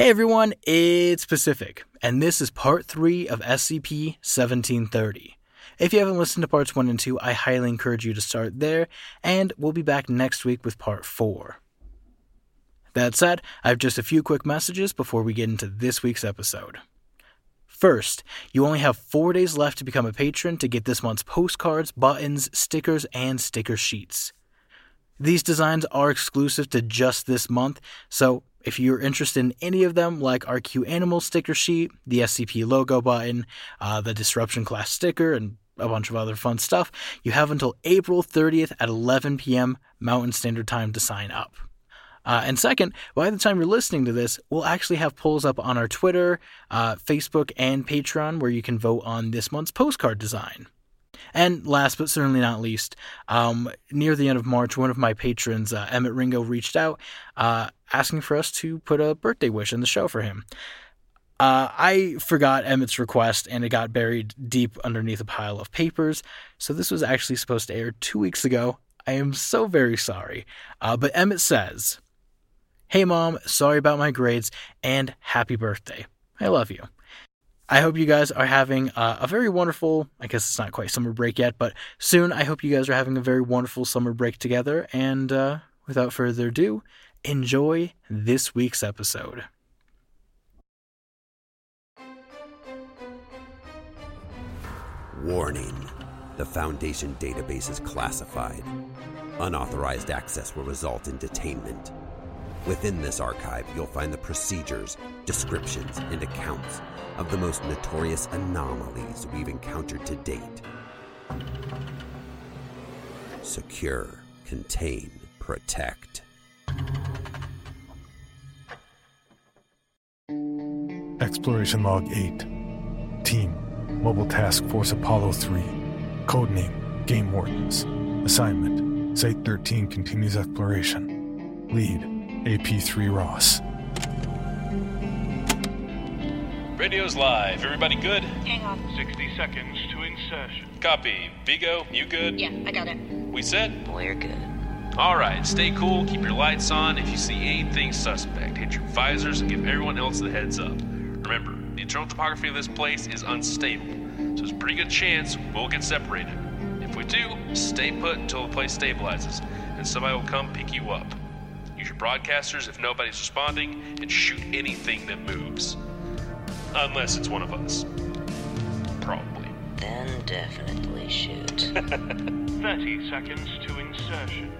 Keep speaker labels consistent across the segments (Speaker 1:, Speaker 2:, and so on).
Speaker 1: Hey everyone, it's Pacific, and this is part 3 of SCP 1730. If you haven't listened to parts 1 and 2, I highly encourage you to start there, and we'll be back next week with part 4. That said, I have just a few quick messages before we get into this week's episode. First, you only have four days left to become a patron to get this month's postcards, buttons, stickers, and sticker sheets. These designs are exclusive to just this month, so if you're interested in any of them, like our Q Animal sticker sheet, the SCP logo button, uh, the Disruption class sticker, and a bunch of other fun stuff, you have until April 30th at 11 p.m. Mountain Standard Time to sign up. Uh, and second, by the time you're listening to this, we'll actually have polls up on our Twitter, uh, Facebook, and Patreon where you can vote on this month's postcard design. And last but certainly not least, um, near the end of March, one of my patrons, uh, Emmett Ringo, reached out uh, asking for us to put a birthday wish in the show for him. Uh, I forgot Emmett's request and it got buried deep underneath a pile of papers, so this was actually supposed to air two weeks ago. I am so very sorry. Uh, but Emmett says, Hey mom, sorry about my grades and happy birthday. I love you. I hope you guys are having uh, a very wonderful, I guess it's not quite summer break yet, but soon I hope you guys are having a very wonderful summer break together. And uh, without further ado, enjoy this week's episode.
Speaker 2: Warning the Foundation database is classified. Unauthorized access will result in detainment. Within this archive, you'll find the procedures, descriptions, and accounts of the most notorious anomalies we've encountered to date. Secure, contain, protect.
Speaker 3: Exploration Log 8. Team, Mobile Task Force Apollo 3. Codename, Game Wardens. Assignment, Site 13 continues exploration. Lead, AP3 Ross.
Speaker 4: Radio's live. Everybody good?
Speaker 5: Hang on.
Speaker 6: 60 seconds to insertion.
Speaker 4: Copy. Vigo, you good?
Speaker 5: Yeah, I got it.
Speaker 4: We set?
Speaker 7: We're good.
Speaker 4: All right, stay cool, keep your lights on. If you see anything suspect, hit your visors and give everyone else the heads up. Remember, the internal topography of this place is unstable, so there's a pretty good chance we'll get separated. If we do, stay put until the place stabilizes, and somebody will come pick you up. Use your broadcasters if nobody's responding, and shoot anything that moves. Unless it's one of us. Probably.
Speaker 7: Then definitely shoot.
Speaker 6: 30 seconds to insertion.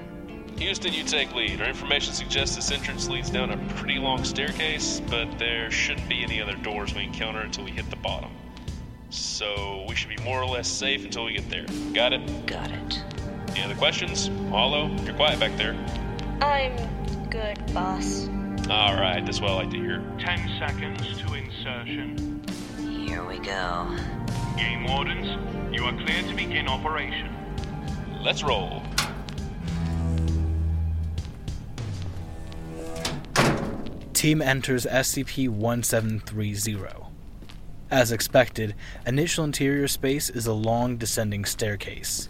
Speaker 4: Houston, you take lead. Our information suggests this entrance leads down a pretty long staircase, but there shouldn't be any other doors we encounter until we hit the bottom. So we should be more or less safe until we get there. Got it?
Speaker 7: Got it.
Speaker 4: Any other questions? Ohalo, you're quiet back there.
Speaker 5: I'm good, boss.
Speaker 4: All right, that's what I like to hear.
Speaker 6: 10 seconds to insertion.
Speaker 7: Here we go.
Speaker 6: Game Wardens, you are clear to begin operation.
Speaker 4: Let's roll.
Speaker 1: Team enters SCP 1730. As expected, initial interior space is a long descending staircase.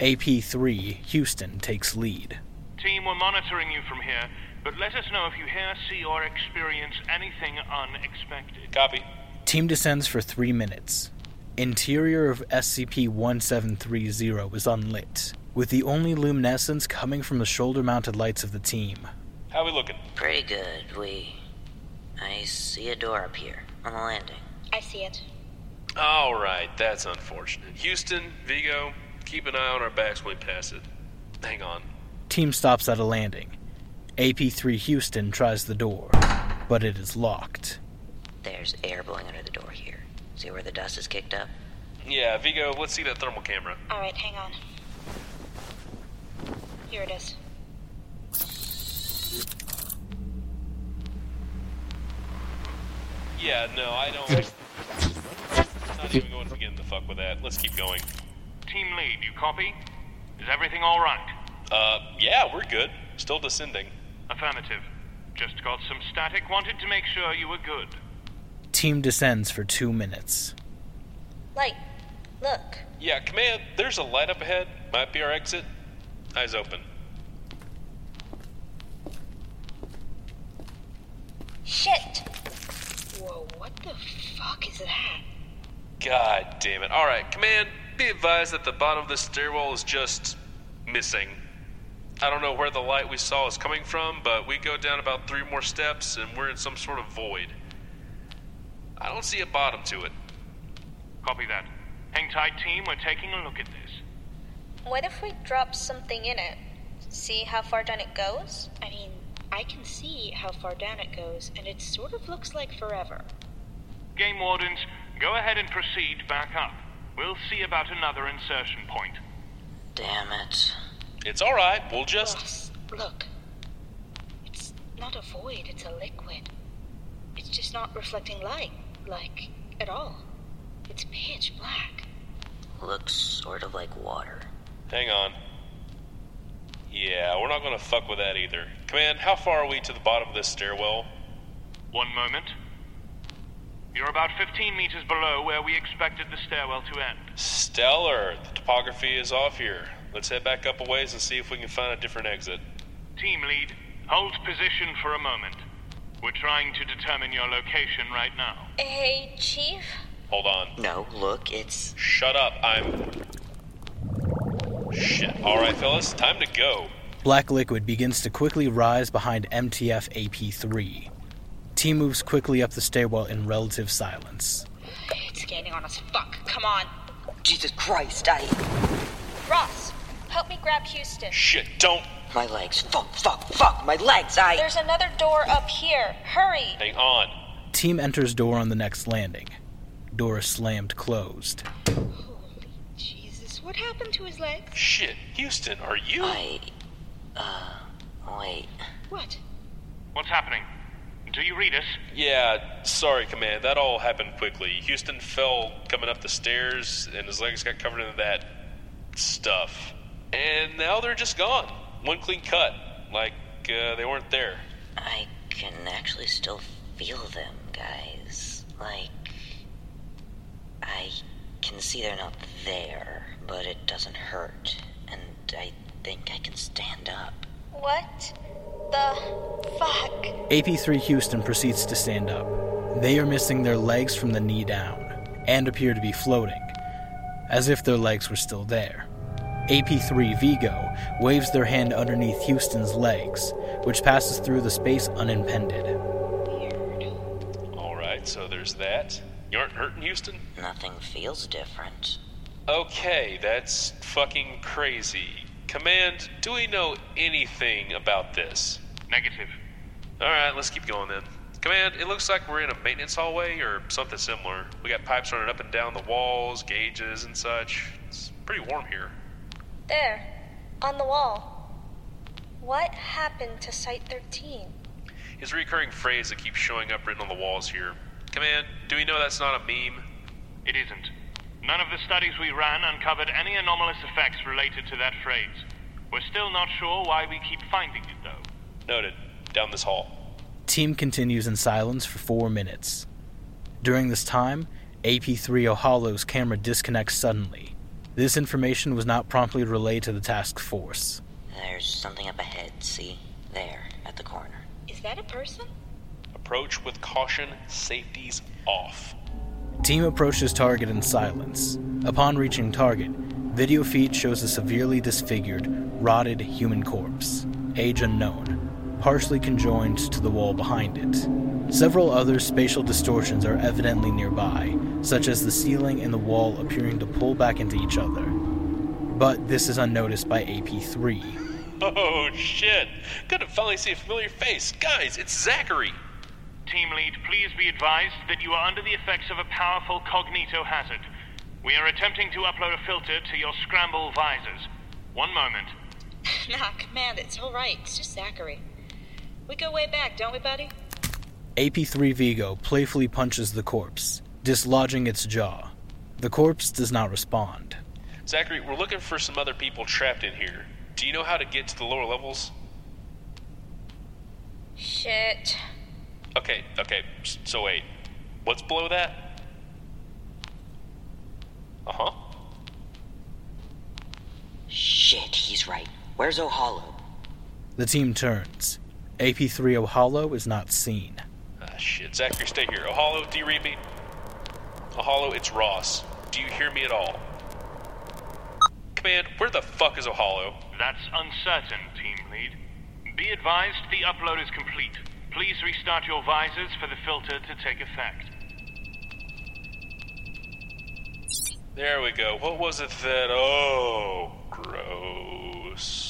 Speaker 1: AP 3 Houston takes lead.
Speaker 6: Team, we're monitoring you from here, but let us know if you hear, see, or experience anything unexpected.
Speaker 4: Copy.
Speaker 1: Team descends for three minutes. Interior of SCP 1730 is unlit, with the only luminescence coming from the shoulder mounted lights of the team.
Speaker 4: How are we looking?
Speaker 7: Pretty good. We. I see a door up here on the landing.
Speaker 5: I see it.
Speaker 4: All right, that's unfortunate. Houston, Vigo, keep an eye on our backs when we pass it. Hang on.
Speaker 1: Team stops at a landing. AP 3 Houston tries the door, but it is locked.
Speaker 7: There's air blowing under the door here. See where the dust is kicked up?
Speaker 4: Yeah, Vigo, let's see that thermal camera.
Speaker 5: Alright, hang on. Here it is.
Speaker 4: Yeah, no, I don't. I'm Not even going to begin to fuck with that. Let's keep going.
Speaker 6: Team lead, you copy? Is everything all right?
Speaker 4: Uh, yeah, we're good. Still descending.
Speaker 6: Affirmative. Just got some static. Wanted to make sure you were good.
Speaker 1: Team descends for two minutes.
Speaker 5: Light. Look.
Speaker 4: Yeah, command, there's a light up ahead. Might be our exit. Eyes open.
Speaker 5: Shit! Whoa, what the fuck is that?
Speaker 4: God damn it. Alright, Command, be advised that the bottom of this stairwell is just missing. I don't know where the light we saw is coming from, but we go down about three more steps and we're in some sort of void. I don't see a bottom to it.
Speaker 6: Copy that. Hang tight, team. We're taking a look at this.
Speaker 5: What if we drop something in it? See how far down it goes?
Speaker 8: I mean, I can see how far down it goes, and it sort of looks like forever.
Speaker 6: Game wardens, go ahead and proceed back up. We'll see about another insertion point.
Speaker 7: Damn it.
Speaker 4: It's alright, we'll just.
Speaker 8: Ross, look. It's not a void, it's a liquid. It's just not reflecting light, like, at all. It's pitch black.
Speaker 7: Looks sort of like water.
Speaker 4: Hang on. Yeah, we're not gonna fuck with that either. Command, how far are we to the bottom of this stairwell?
Speaker 6: One moment. You're about 15 meters below where we expected the stairwell to end.
Speaker 4: Stellar! The topography is off here. Let's head back up a ways and see if we can find a different exit.
Speaker 6: Team lead, hold position for a moment. We're trying to determine your location right now.
Speaker 5: Hey, Chief?
Speaker 4: Hold on.
Speaker 7: No, look, it's.
Speaker 4: Shut up, I'm. Shit. Alright, fellas, time to go.
Speaker 1: Black liquid begins to quickly rise behind MTF AP3. Team moves quickly up the stairwell in relative silence.
Speaker 8: It's gaining on us. Fuck, come on.
Speaker 7: Jesus Christ, I.
Speaker 5: Ross, help me grab Houston.
Speaker 4: Shit, don't.
Speaker 7: My legs. Fuck, fuck, fuck, my legs, I.
Speaker 5: There's another door up here. Hurry!
Speaker 4: Hang on.
Speaker 1: Team enters door on the next landing. Door slammed closed.
Speaker 8: Holy Jesus, what happened to his legs?
Speaker 4: Shit, Houston, are you?
Speaker 7: I. Uh. Wait.
Speaker 8: What?
Speaker 6: What's happening? Do you read us?
Speaker 4: Yeah, sorry, Command. That all happened quickly. Houston fell coming up the stairs, and his legs got covered in that stuff. And now they're just gone. One clean cut. Like uh, they weren't there.
Speaker 7: I can actually still feel them, guys. Like. I can see they're not there, but it doesn't hurt. And I think I can stand up.
Speaker 5: What the fuck?
Speaker 1: AP3 Houston proceeds to stand up. They are missing their legs from the knee down, and appear to be floating, as if their legs were still there. AP3 Vigo waves their hand underneath Houston's legs, which passes through the space unimpeded. Weird.
Speaker 4: Alright, so there's that. You aren't hurting, Houston?
Speaker 7: Nothing feels different.
Speaker 4: Okay, that's fucking crazy. Command, do we know anything about this?
Speaker 6: Negative.
Speaker 4: Alright, let's keep going then. Command, it looks like we're in a maintenance hallway or something similar. We got pipes running up and down the walls, gauges, and such. It's pretty warm here.
Speaker 5: There, on the wall. What happened to Site 13?
Speaker 4: His recurring phrase that keeps showing up written on the walls here. Command, do we know that's not a meme?
Speaker 6: It isn't. None of the studies we ran uncovered any anomalous effects related to that phrase. We're still not sure why we keep finding it, though.
Speaker 4: Noted. Down this hall.
Speaker 1: Team continues in silence for four minutes. During this time, AP3 Ohalo's camera disconnects suddenly. This information was not promptly relayed to the task force.
Speaker 7: There's something up ahead, see? There, at the corner.
Speaker 8: Is that a person?
Speaker 4: Approach with caution, safety's off.
Speaker 1: Team approaches target in silence. Upon reaching target, video feed shows a severely disfigured, rotted human corpse, age unknown, partially conjoined to the wall behind it. Several other spatial distortions are evidently nearby, such as the ceiling and the wall appearing to pull back into each other. But this is unnoticed by AP3.
Speaker 4: Oh shit! Good to finally see a familiar face. Guys, it's Zachary!
Speaker 6: Team lead, please be advised that you are under the effects of a powerful cognito hazard. We are attempting to upload a filter to your scramble visors. One moment.
Speaker 8: nah, command, it's alright. It's just Zachary. We go way back, don't we, buddy?
Speaker 1: AP3 Vigo playfully punches the corpse, dislodging its jaw. The corpse does not respond.
Speaker 4: Zachary, we're looking for some other people trapped in here. Do you know how to get to the lower levels?
Speaker 5: Shit.
Speaker 4: Okay, okay, so wait. What's below that? Uh huh.
Speaker 7: Shit, he's right. Where's Ohalo?
Speaker 1: The team turns. AP3 Ohalo is not seen.
Speaker 4: Ah, shit. Zachary, stay here. Ohalo, do you read me? Ohalo, it's Ross. Do you hear me at all? Command, where the fuck is Ohalo?
Speaker 6: That's uncertain, Team Lead. Be advised the upload is complete. Please restart your visors for the filter to take effect.
Speaker 4: There we go. What was it that. Oh, gross.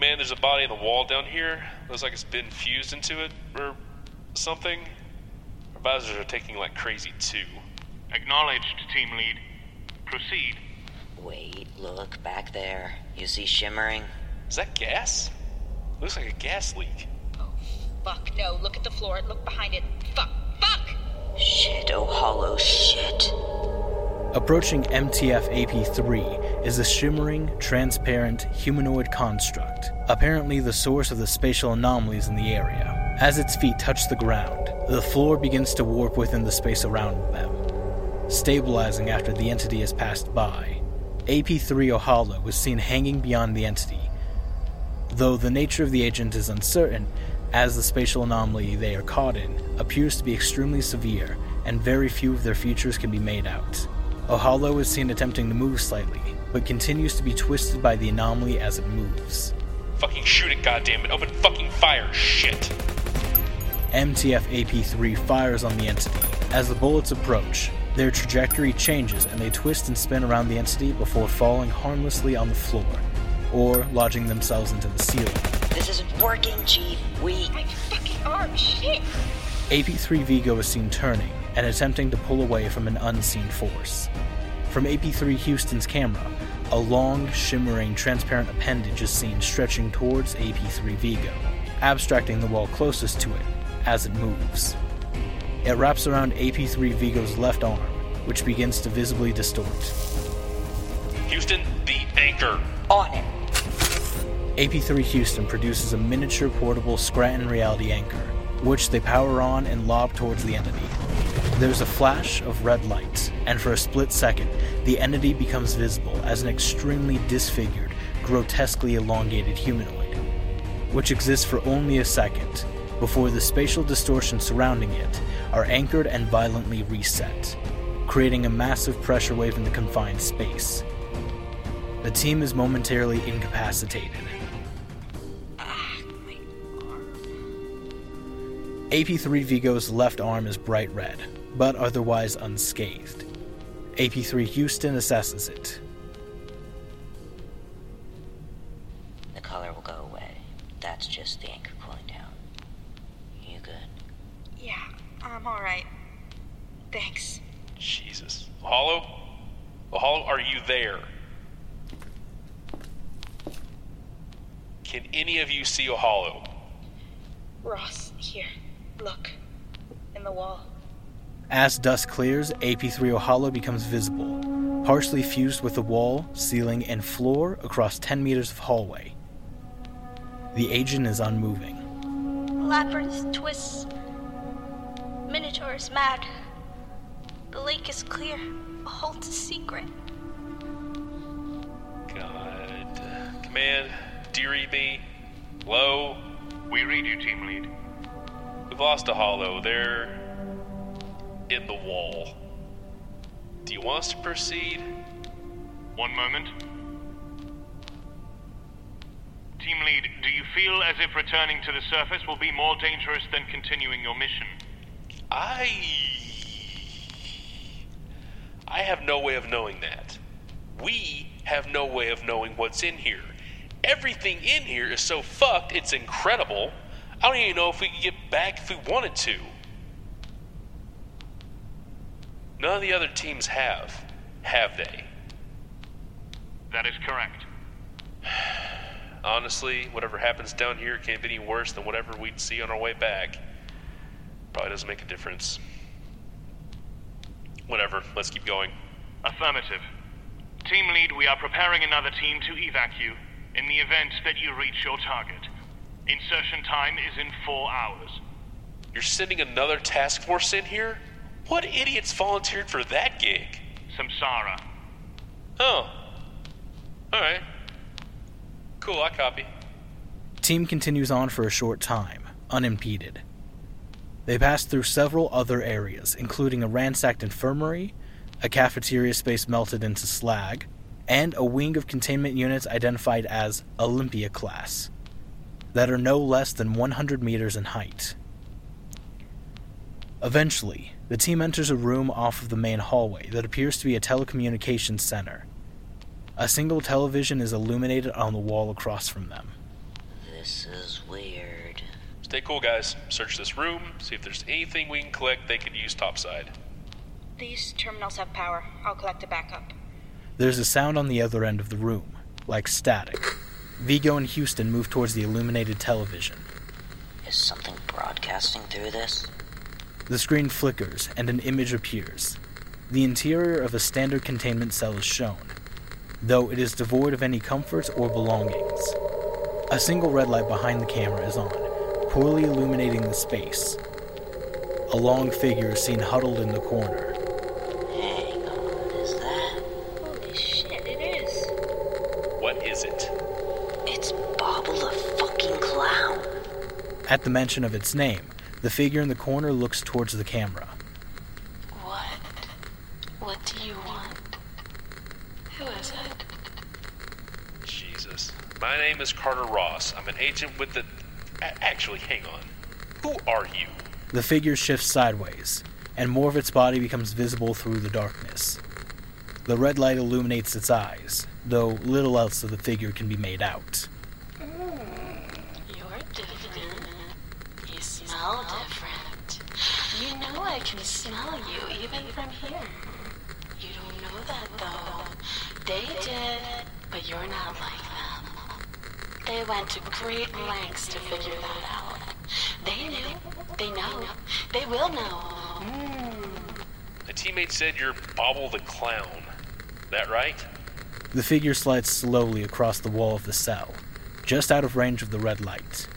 Speaker 4: Command, there's a body in the wall down here. Looks like it's been fused into it or something. Our visors are taking like crazy too.
Speaker 6: Acknowledged, Team Lead. Proceed.
Speaker 7: Wait, look back there. You see shimmering?
Speaker 4: Is that gas? Looks like a gas leak.
Speaker 8: Oh, fuck. No, look at the floor. Look behind it. Fuck. Fuck!
Speaker 7: Shit, oh hollow shit.
Speaker 1: Approaching MTF AP3 is a shimmering, transparent, humanoid construct, apparently the source of the spatial anomalies in the area. As its feet touch the ground, the floor begins to warp within the space around them, stabilizing after the entity has passed by. AP3 Ohalo was seen hanging beyond the entity, though the nature of the agent is uncertain, as the spatial anomaly they are caught in appears to be extremely severe, and very few of their features can be made out. Ohalo is seen attempting to move slightly, but continues to be twisted by the anomaly as it moves.
Speaker 4: Fucking shoot it, goddammit. Open fucking fire. Shit.
Speaker 1: MTF AP3 fires on the entity. As the bullets approach, their trajectory changes and they twist and spin around the entity before falling harmlessly on the floor, or lodging themselves into the ceiling.
Speaker 7: This isn't working, Chief. We.
Speaker 8: My fucking arm. Shit.
Speaker 1: AP3 Vigo is seen turning and attempting to pull away from an unseen force. From AP3 Houston's camera, a long, shimmering, transparent appendage is seen stretching towards AP3 Vigo, abstracting the wall closest to it as it moves. It wraps around AP3 Vigo's left arm, which begins to visibly distort.
Speaker 4: Houston, the anchor.
Speaker 7: On it.
Speaker 1: AP3 Houston produces a miniature portable Scranton reality anchor, which they power on and lob towards the entity. There's a flash of red light, and for a split second, the entity becomes visible as an extremely disfigured, grotesquely elongated humanoid, which exists for only a second before the spatial distortions surrounding it are anchored and violently reset, creating a massive pressure wave in the confined space. The team is momentarily incapacitated. AP3 Vigo's left arm is bright red, but otherwise unscathed. AP3 Houston assesses it.
Speaker 7: The color will go away. That's just the anchor cooling down. You good?
Speaker 8: Yeah, I'm alright. Thanks.
Speaker 4: Jesus. Ohalo? Ohalo, are you there? Can any of you see Ohalo?
Speaker 8: Ross, here. Look. In the wall.
Speaker 1: As dust clears, AP3 Ohalo becomes visible, partially fused with the wall, ceiling, and floor across 10 meters of hallway. The agent is unmoving.
Speaker 5: Labyrinth twists. Minotaur is mad. The lake is clear. A halt is secret.
Speaker 4: God. Command, do you read me? Low.
Speaker 6: We read you, Team Lead.
Speaker 4: We've lost Ohalo. They're in the wall. Do you want us to proceed?
Speaker 6: One moment. Team Lead, do you feel as if returning to the surface will be more dangerous than continuing your mission?
Speaker 4: I. I have no way of knowing that. We have no way of knowing what's in here. Everything in here is so fucked, it's incredible. I don't even know if we could get back if we wanted to. None of the other teams have, have they?
Speaker 6: That is correct.
Speaker 4: Honestly, whatever happens down here can't be any worse than whatever we'd see on our way back. Probably doesn't make a difference. Whatever, let's keep going.
Speaker 6: Affirmative. Team Lead, we are preparing another team to evac you in the event that you reach your target. Insertion time is in four hours.
Speaker 4: You're sending another task force in here? What idiots volunteered for that gig?
Speaker 6: Samsara.
Speaker 4: Oh. Alright. Cool, I copy.
Speaker 1: Team continues on for a short time, unimpeded. They pass through several other areas, including a ransacked infirmary, a cafeteria space melted into slag, and a wing of containment units identified as Olympia class, that are no less than 100 meters in height. Eventually, the team enters a room off of the main hallway that appears to be a telecommunications center. A single television is illuminated on the wall across from them.
Speaker 7: This is weird.
Speaker 4: Stay cool, guys. Search this room, see if there's anything we can collect they could use topside.
Speaker 8: These terminals have power. I'll collect a backup.
Speaker 1: There's a sound on the other end of the room, like static. Vigo and Houston move towards the illuminated television.
Speaker 7: Is something broadcasting through this?
Speaker 1: The screen flickers and an image appears. The interior of a standard containment cell is shown, though it is devoid of any comforts or belongings. A single red light behind the camera is on, poorly illuminating the space. A long figure is seen huddled in the corner.
Speaker 7: Hang on, is that?
Speaker 8: Holy shit, it is.
Speaker 4: What is it?
Speaker 7: It's Bobble the fucking clown.
Speaker 1: At the mention of its name, the figure in the corner looks towards the camera.
Speaker 9: What? What do you want? Who is it?
Speaker 4: Jesus. My name is Carter Ross. I'm an agent with the. Actually, hang on. Who are you?
Speaker 1: The figure shifts sideways, and more of its body becomes visible through the darkness. The red light illuminates its eyes, though little else of the figure can be made out.
Speaker 9: You're different. You smell different. You know I can smell you even from here. You don't know that though. They did, but you're not like them. They went to great lengths to figure that out. They knew. They know. They will know. Hmm.
Speaker 4: My teammate said you're Bobble the Clown. That right?
Speaker 1: The figure slides slowly across the wall of the cell, just out of range of the red light.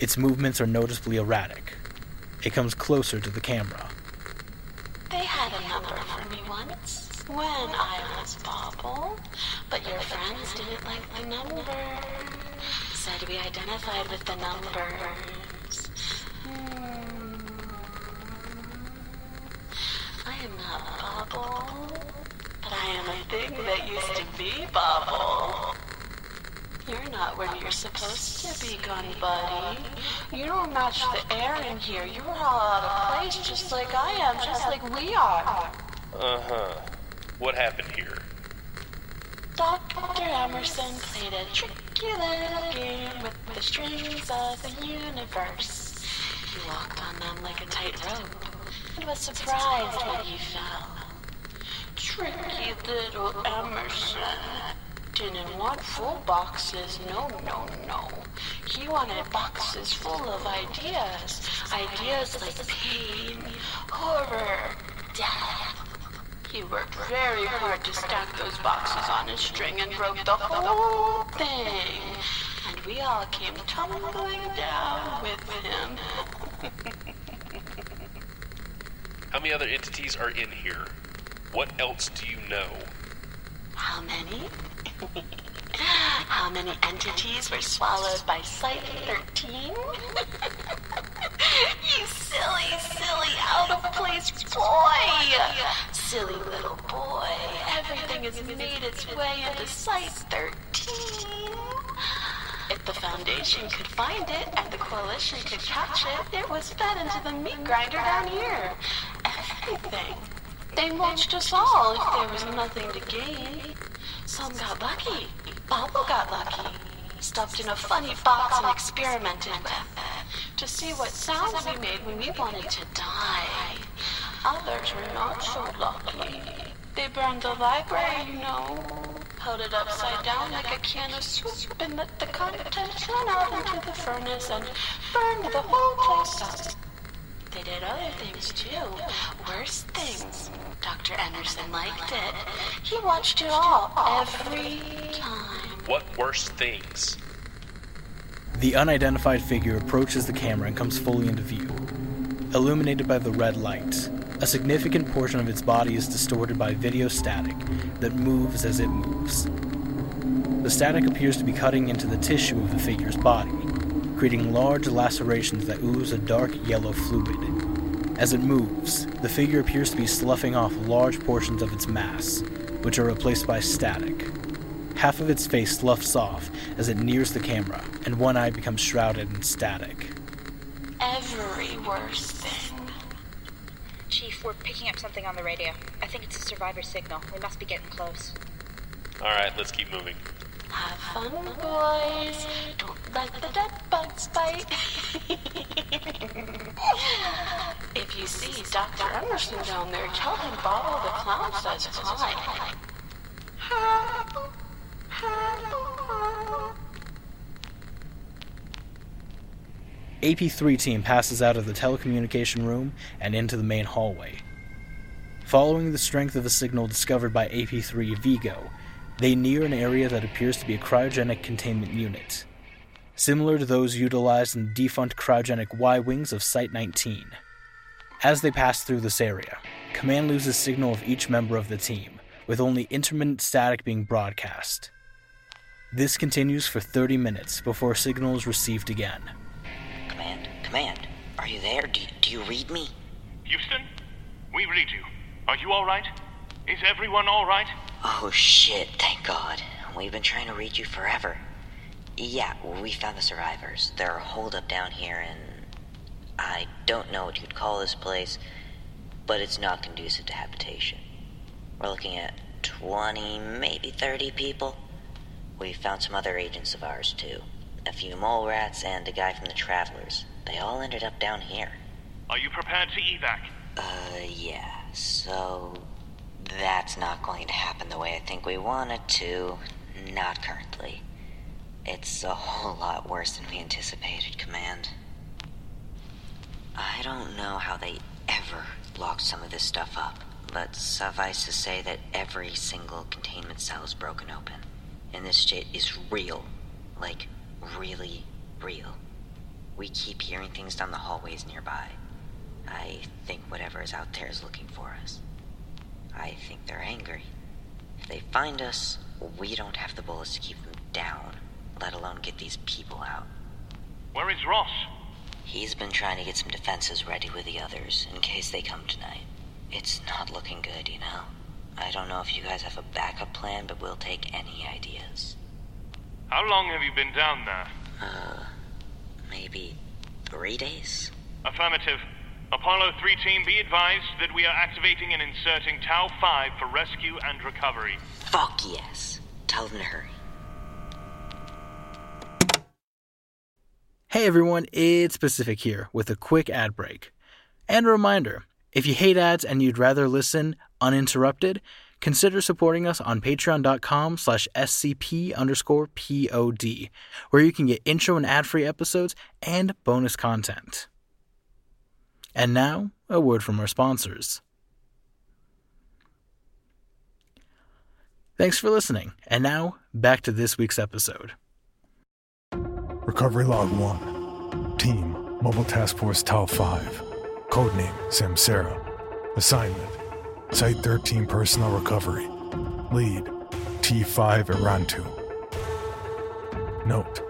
Speaker 1: Its movements are noticeably erratic. It comes closer to the camera.
Speaker 9: They had a number for me once when I was Bobble, but your friends didn't like the number. Said we identified with the numbers. Hmm. I am not Bobble, but I am a thing that used to be Bobble. You're not where you're supposed to be, gun buddy. You don't match the air in here. You're all out of place, just like I am, just like we are.
Speaker 4: Uh huh. What happened here?
Speaker 9: Dr. Emerson played a tricky little game with the strings of the universe. He walked on them like a tightrope and was surprised when he fell. Tricky little Emerson didn't want full boxes, no, no, no. He wanted boxes full of ideas. Ideas like pain, horror, death. He worked very hard to stack those boxes on a string and broke the whole thing. And we all came tumbling down with him.
Speaker 4: How many other entities are in here? What else do you know?
Speaker 9: How many? How many entities were swallowed by Site 13? you silly, silly, out of place boy! Silly little boy, everything has made its way into Site 13. If the Foundation could find it and the Coalition could catch it, it was fed into the meat grinder down here. Everything. They mulched us all if there was nothing to gain. Some got lucky. Bobble got lucky. Stuffed in a funny box and experimented with. To see what sounds we made when we wanted to die. Others were not so lucky. They burned the library, you know. Held it upside down like a can of soup and let the contents run out into the furnace and burned the whole place up. They did other things too. Worse things. Dr. Emerson liked it. He watched it all every time.
Speaker 4: What worse things?
Speaker 1: The unidentified figure approaches the camera and comes fully into view. Illuminated by the red light, a significant portion of its body is distorted by video static that moves as it moves. The static appears to be cutting into the tissue of the figure's body, creating large lacerations that ooze a dark yellow fluid. As it moves, the figure appears to be sloughing off large portions of its mass, which are replaced by static. Half of its face sloughs off as it nears the camera, and one eye becomes shrouded in static.
Speaker 9: Every worst thing.
Speaker 8: Chief, we're picking up something on the radio. I think it's a survivor signal. We must be getting close.
Speaker 4: Alright, let's keep moving.
Speaker 9: Have fun, boys. Don't let the dead bugs bite. if you see Dr. Emerson down there, tell him Bobble the Clown says hi.
Speaker 1: AP3 team passes out of the telecommunication room and into the main hallway. Following the strength of the signal discovered by AP3 Vigo, they near an area that appears to be a cryogenic containment unit, similar to those utilized in the defunct cryogenic Y wings of Site 19. As they pass through this area, Command loses signal of each member of the team, with only intermittent static being broadcast. This continues for 30 minutes before signal is received again.
Speaker 7: Command, command, are you there? Do, do you read me?
Speaker 6: Houston, we read you. Are you all right? Is everyone all right?
Speaker 7: Oh shit, thank God. We've been trying to reach you forever. Yeah, we found the survivors. They're holed up down here in. I don't know what you'd call this place, but it's not conducive to habitation. We're looking at 20, maybe 30 people. We found some other agents of ours, too. A few mole rats and a guy from the Travelers. They all ended up down here.
Speaker 6: Are you prepared to evac?
Speaker 7: Uh, yeah, so. That's not going to happen the way I think we want it to. Not currently. It's a whole lot worse than we anticipated, Command. I don't know how they ever locked some of this stuff up, but suffice to say that every single containment cell is broken open. And this shit is real. Like, really real. We keep hearing things down the hallways nearby. I think whatever is out there is looking for us. I think they're angry. If they find us, we don't have the bullets to keep them down, let alone get these people out.
Speaker 6: Where is Ross?
Speaker 7: He's been trying to get some defenses ready with the others in case they come tonight. It's not looking good, you know? I don't know if you guys have a backup plan, but we'll take any ideas.
Speaker 6: How long have you been down there?
Speaker 7: Uh, maybe three days?
Speaker 6: Affirmative. Apollo 3 team, be advised that we are activating and inserting Tau 5 for rescue and recovery.
Speaker 7: Fuck yes. Tell them to hurry.
Speaker 1: Hey everyone, it's Pacific here with a quick ad break. And a reminder if you hate ads and you'd rather listen uninterrupted, consider supporting us on patreon.com slash scp underscore pod, where you can get intro and ad-free episodes and bonus content. And now, a word from our sponsors. Thanks for listening, and now back to this week's episode.
Speaker 3: Recovery Log 1. Team, Mobile Task Force Tau 5. Codename, Samsara. Assignment, Site 13 Personnel Recovery. Lead, T5 Irantu. Note,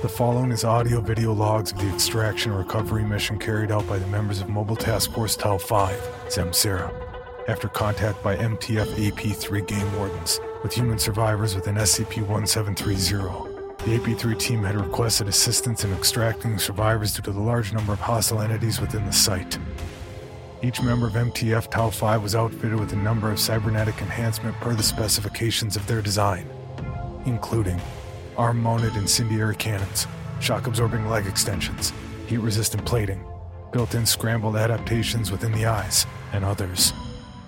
Speaker 3: the following is audio video logs of the extraction recovery mission carried out by the members of Mobile Task Force Tau 5, Samsara, after contact by MTF AP3 game wardens with human survivors within SCP 1730. The AP3 team had requested assistance in extracting survivors due to the large number of hostile entities within the site. Each member of MTF Tau 5 was outfitted with a number of cybernetic enhancement per the specifications of their design, including arm mounted incendiary cannons, shock absorbing leg extensions, heat resistant plating, built in scrambled adaptations within the eyes, and others.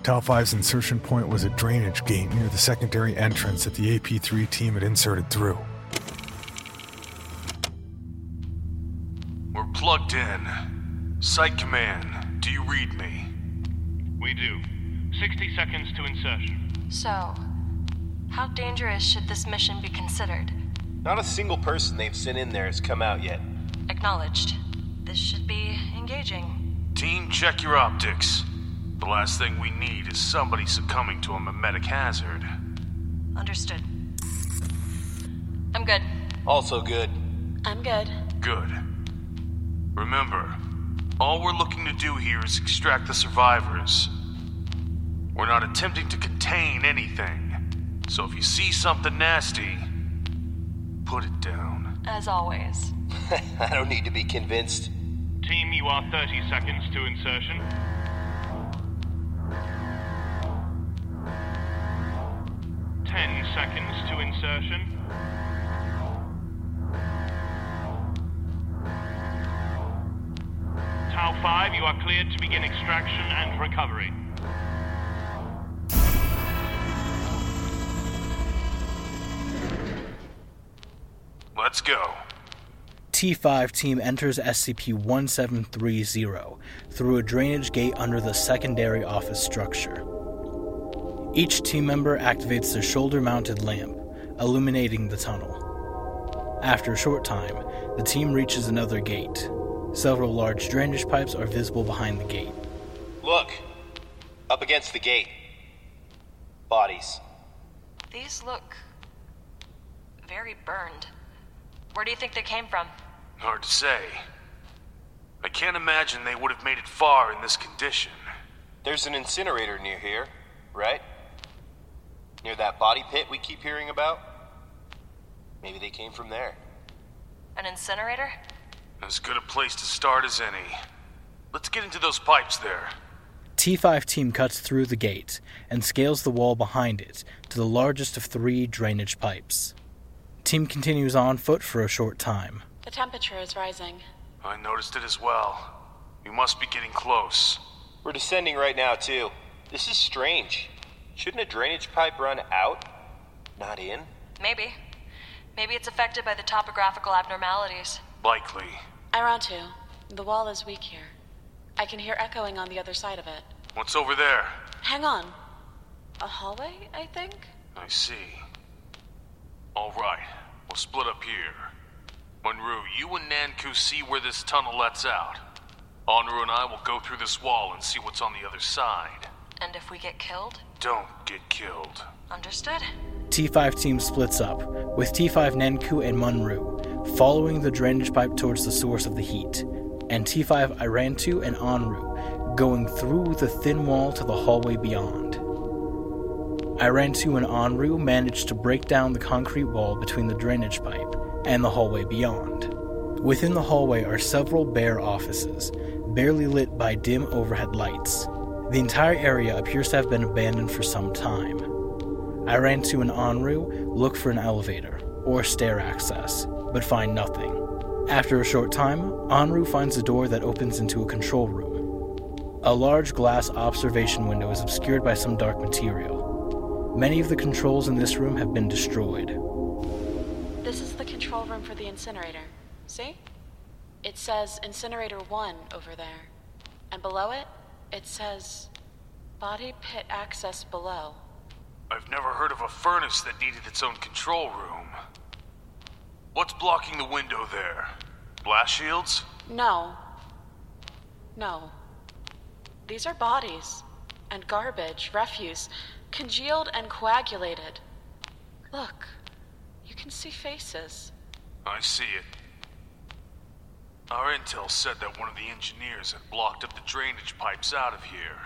Speaker 3: Tau 5's insertion point was a drainage gate near the secondary entrance that the AP3 team had inserted through.
Speaker 10: We're plugged in. Site command, do you read me?
Speaker 6: We do. 60 seconds to insertion.
Speaker 11: So, how dangerous should this mission be considered?
Speaker 12: Not a single person they've sent in there has come out yet.
Speaker 11: Acknowledged. This should be engaging.
Speaker 10: Team, check your optics. The last thing we need is somebody succumbing to a memetic hazard.
Speaker 11: Understood. I'm good.
Speaker 12: Also good.
Speaker 11: I'm good.
Speaker 10: Good. Remember, all we're looking to do here is extract the survivors. We're not attempting to contain anything. So if you see something nasty, put it down.
Speaker 11: As always.
Speaker 12: I don't need to be convinced.
Speaker 6: Team, you are 30 seconds to insertion. Ten seconds to insertion. Tau 5, you are cleared to begin extraction and recovery.
Speaker 10: Let's go.
Speaker 1: T5 team enters SCP 1730 through a drainage gate under the secondary office structure. Each team member activates their shoulder mounted lamp, illuminating the tunnel. After a short time, the team reaches another gate. Several large drainage pipes are visible behind the gate.
Speaker 12: Look! Up against the gate. Bodies.
Speaker 11: These look very burned. Where do you think they came from?
Speaker 10: Hard to say. I can't imagine they would have made it far in this condition.
Speaker 12: There's an incinerator near here, right? Near that body pit we keep hearing about? Maybe they came from there.
Speaker 11: An incinerator?
Speaker 10: As good a place to start as any. Let's get into those pipes there.
Speaker 1: T5 team cuts through the gate and scales the wall behind it to the largest of three drainage pipes. Team continues on foot for a short time.
Speaker 13: The temperature is rising.
Speaker 10: I noticed it as well. We must be getting close.
Speaker 12: We're descending right now, too. This is strange. Shouldn't a drainage pipe run out? Not in?
Speaker 11: Maybe. Maybe it's affected by the topographical abnormalities.
Speaker 10: Likely.
Speaker 13: Irantu, the wall is weak here. I can hear echoing on the other side of it.
Speaker 10: What's over there?
Speaker 13: Hang on. A hallway, I think?
Speaker 10: I see. All right, we'll split up here. Munru, you and Nanku see where this tunnel lets out. Onru and I will go through this wall and see what's on the other side.
Speaker 11: And if we get killed?
Speaker 10: Don't get killed.
Speaker 11: Understood.
Speaker 1: T5 team splits up, with T5 Nanku and Munru following the drainage pipe towards the source of the heat, and T5 Irantu and Onru going through the thin wall to the hallway beyond. Irantu and Onru managed to break down the concrete wall between the drainage pipe and the hallway beyond. Within the hallway are several bare offices, barely lit by dim overhead lights. The entire area appears to have been abandoned for some time. Irantu and Onru look for an elevator or stair access, but find nothing. After a short time, Onru finds a door that opens into a control room. A large glass observation window is obscured by some dark material. Many of the controls in this room have been destroyed.
Speaker 13: This is the control room for the incinerator. See? It says Incinerator 1 over there. And below it, it says Body Pit Access Below.
Speaker 10: I've never heard of a furnace that needed its own control room. What's blocking the window there? Blast shields?
Speaker 13: No. No. These are bodies. And garbage, refuse, congealed and coagulated. Look, you can see faces.
Speaker 10: I see it. Our intel said that one of the engineers had blocked up the drainage pipes out of here.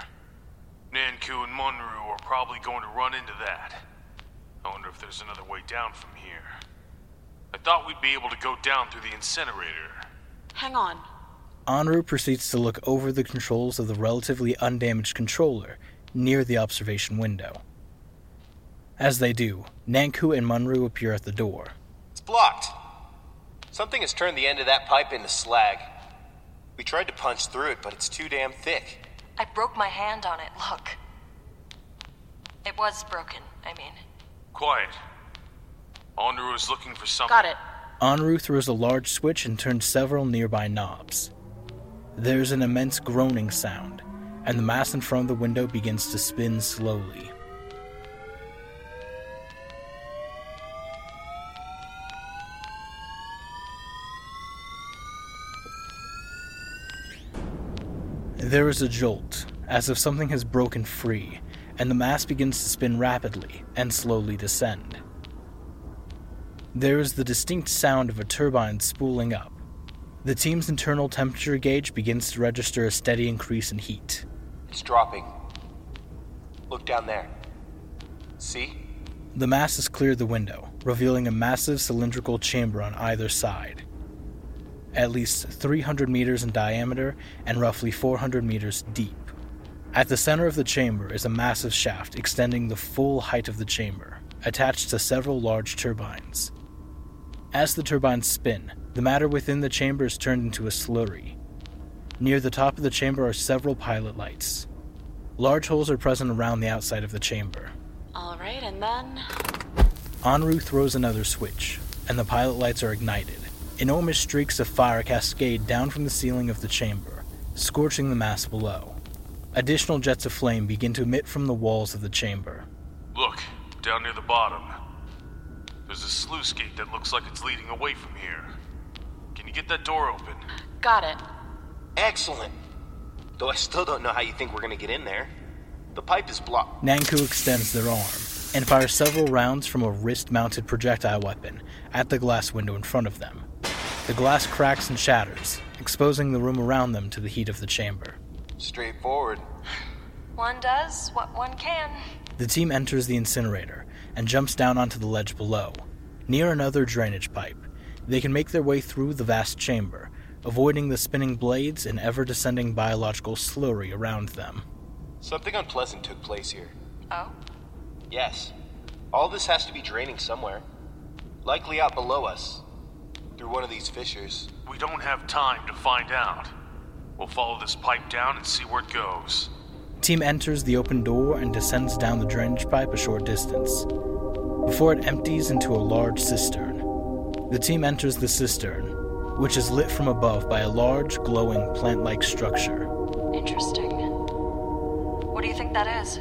Speaker 10: Nanku and Munru are probably going to run into that. I wonder if there's another way down from here. I thought we'd be able to go down through the incinerator.
Speaker 13: Hang on.
Speaker 1: Onru proceeds to look over the controls of the relatively undamaged controller near the observation window. As they do, Nanku and Munru appear at the door.
Speaker 12: It's blocked. Something has turned the end of that pipe into slag. We tried to punch through it, but it's too damn thick.
Speaker 11: I broke my hand on it, look. It was broken, I mean.
Speaker 10: Quiet. Onru is looking for something.
Speaker 13: Got it.
Speaker 1: Onru throws a large switch and turns several nearby knobs. There's an immense groaning sound, and the mass in front of the window begins to spin slowly. There is a jolt, as if something has broken free, and the mass begins to spin rapidly and slowly descend. There is the distinct sound of a turbine spooling up. The team's internal temperature gauge begins to register a steady increase in heat.
Speaker 12: It's dropping. Look down there. See?
Speaker 1: The mass masses cleared the window, revealing a massive cylindrical chamber on either side. At least 300 meters in diameter and roughly 400 meters deep. At the center of the chamber is a massive shaft extending the full height of the chamber, attached to several large turbines. As the turbines spin, the matter within the chamber is turned into a slurry. Near the top of the chamber are several pilot lights. Large holes are present around the outside of the chamber.
Speaker 13: All right, and then.
Speaker 1: Onru throws another switch, and the pilot lights are ignited. Enormous streaks of fire cascade down from the ceiling of the chamber, scorching the mass below. Additional jets of flame begin to emit from the walls of the chamber.
Speaker 10: Look, down near the bottom. There's a sluice gate that looks like it's leading away from here. Can you get that door open?
Speaker 13: Got it.
Speaker 12: Excellent. Though I still don't know how you think we're gonna get in there. The pipe is blocked.
Speaker 1: Nanku extends their arm and fires several rounds from a wrist mounted projectile weapon at the glass window in front of them. The glass cracks and shatters, exposing the room around them to the heat of the chamber.
Speaker 12: Straightforward.
Speaker 11: One does what one can.
Speaker 1: The team enters the incinerator and jumps down onto the ledge below. Near another drainage pipe, they can make their way through the vast chamber, avoiding the spinning blades and ever descending biological slurry around them.
Speaker 12: Something unpleasant took place here.
Speaker 11: Oh?
Speaker 12: Yes. All this has to be draining somewhere. Likely out below us. Through one of these fissures.
Speaker 10: We don't have time to find out. We'll follow this pipe down and see where it goes.
Speaker 1: The team enters the open door and descends down the drainage pipe a short distance, before it empties into a large cistern. The team enters the cistern, which is lit from above by a large, glowing, plant like structure.
Speaker 11: Interesting. What do you think that is?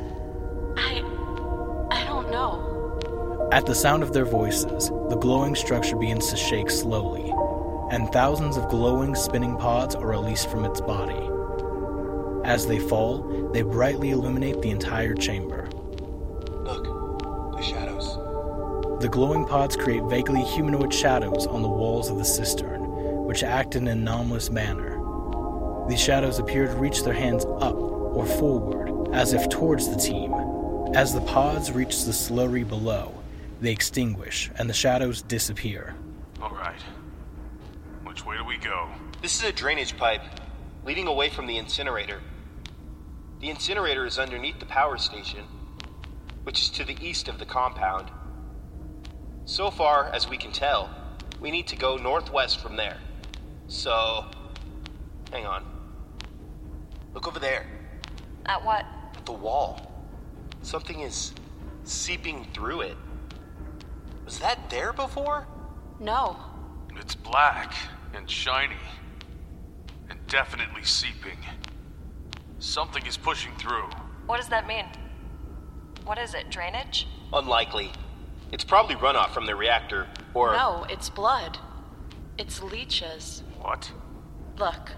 Speaker 13: I. I don't know.
Speaker 1: At the sound of their voices, the glowing structure begins to shake slowly, and thousands of glowing, spinning pods are released from its body. As they fall, they brightly illuminate the entire chamber.
Speaker 12: Look, the shadows.
Speaker 1: The glowing pods create vaguely humanoid shadows on the walls of the cistern, which act in an anomalous manner. These shadows appear to reach their hands up or forward, as if towards the team. As the pods reach the slurry below, they extinguish and the shadows disappear.
Speaker 10: Alright. Which way do we go?
Speaker 12: This is a drainage pipe leading away from the incinerator. The incinerator is underneath the power station, which is to the east of the compound. So far as we can tell, we need to go northwest from there. So, hang on. Look over there,
Speaker 11: At what?
Speaker 12: at the wall. Something is seeping through it. Was that there before?
Speaker 13: No.
Speaker 10: It's black and shiny. And definitely seeping. Something is pushing through.
Speaker 11: What does that mean? What is it? Drainage?
Speaker 12: Unlikely. It's probably runoff from the reactor, or.
Speaker 13: No, it's blood. It's leeches.
Speaker 10: What?
Speaker 13: Look.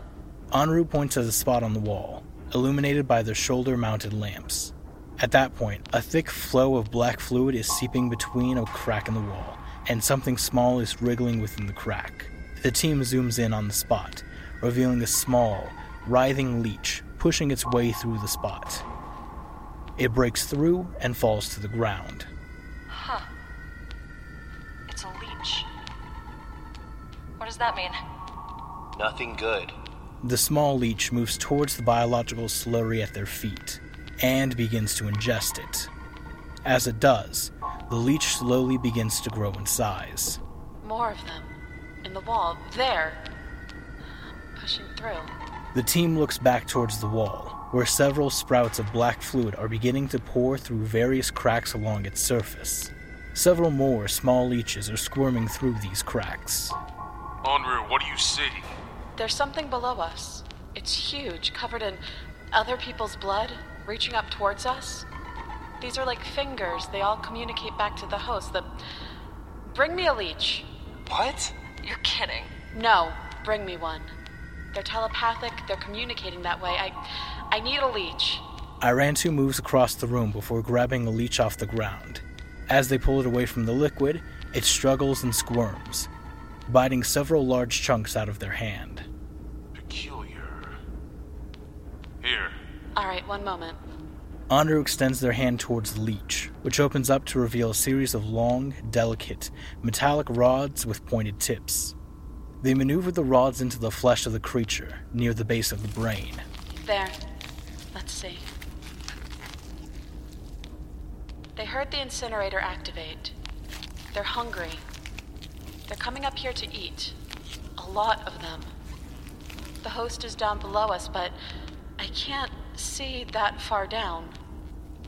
Speaker 1: Onru points at a spot on the wall, illuminated by their shoulder mounted lamps. At that point, a thick flow of black fluid is seeping between a crack in the wall, and something small is wriggling within the crack. The team zooms in on the spot, revealing a small, writhing leech pushing its way through the spot. It breaks through and falls to the ground.
Speaker 11: Huh. It's a leech. What does that mean?
Speaker 12: Nothing good.
Speaker 1: The small leech moves towards the biological slurry at their feet and begins to ingest it. As it does, the leech slowly begins to grow in size.
Speaker 13: More of them. In the wall. There. Pushing through.
Speaker 1: The team looks back towards the wall, where several sprouts of black fluid are beginning to pour through various cracks along its surface. Several more small leeches are squirming through these cracks.
Speaker 10: Onru, what do you see?
Speaker 13: There's something below us. It's huge, covered in other people's blood, reaching up towards us. These are like fingers. They all communicate back to the host. The. Bring me a leech.
Speaker 12: What?
Speaker 11: You're kidding.
Speaker 13: No, bring me one. They're telepathic, they're communicating that way. I I need a leech.
Speaker 1: Irantu moves across the room before grabbing a leech off the ground. As they pull it away from the liquid, it struggles and squirms, biting several large chunks out of their hand.
Speaker 13: Peculiar. Here. All right, one moment.
Speaker 1: Onru extends their hand towards the leech, which opens up to reveal a series of long, delicate, metallic rods with pointed tips. They maneuvered the rods into the flesh of the creature, near the base of the brain.
Speaker 13: There. Let's see. They heard the incinerator activate. They're hungry. They're coming up here to eat. A lot of them. The host is down below us, but I can't see that far down.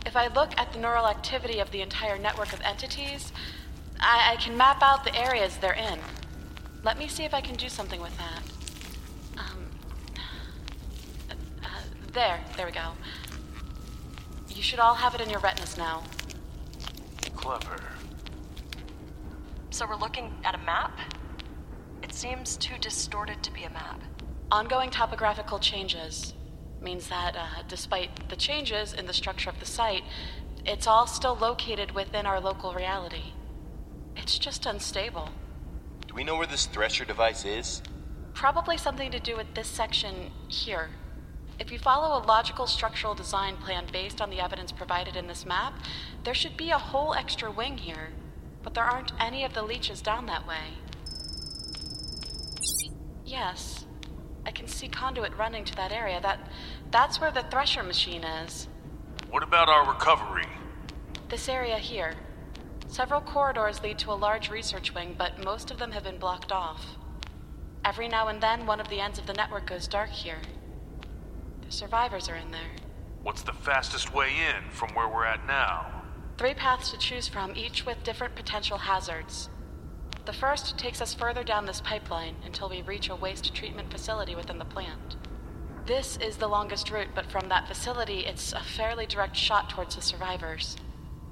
Speaker 13: If I look at the neural activity of the entire network of entities, I, I can map out the areas they're in. Let me see if I can do something with that. Um, uh, there, there we go. You should all have it in your retinas now.
Speaker 10: Clever.
Speaker 11: So we're looking at a map? It seems too distorted to be a map.
Speaker 13: Ongoing topographical changes means that, uh, despite the changes in the structure of the site, it's all still located within our local reality. It's just unstable.
Speaker 12: Do we know where this thresher device is?
Speaker 13: Probably something to do with this section here. If you follow a logical structural design plan based on the evidence provided in this map, there should be a whole extra wing here. But there aren't any of the leeches down that way. Yes. I can see conduit running to that area. That that's where the thresher machine is.
Speaker 10: What about our recovery?
Speaker 13: This area here. Several corridors lead to a large research wing, but most of them have been blocked off. Every now and then, one of the ends of the network goes dark here. The survivors are in there.
Speaker 10: What's the fastest way in from where we're at now?
Speaker 13: Three paths to choose from, each with different potential hazards. The first takes us further down this pipeline until we reach a waste treatment facility within the plant. This is the longest route, but from that facility, it's a fairly direct shot towards the survivors.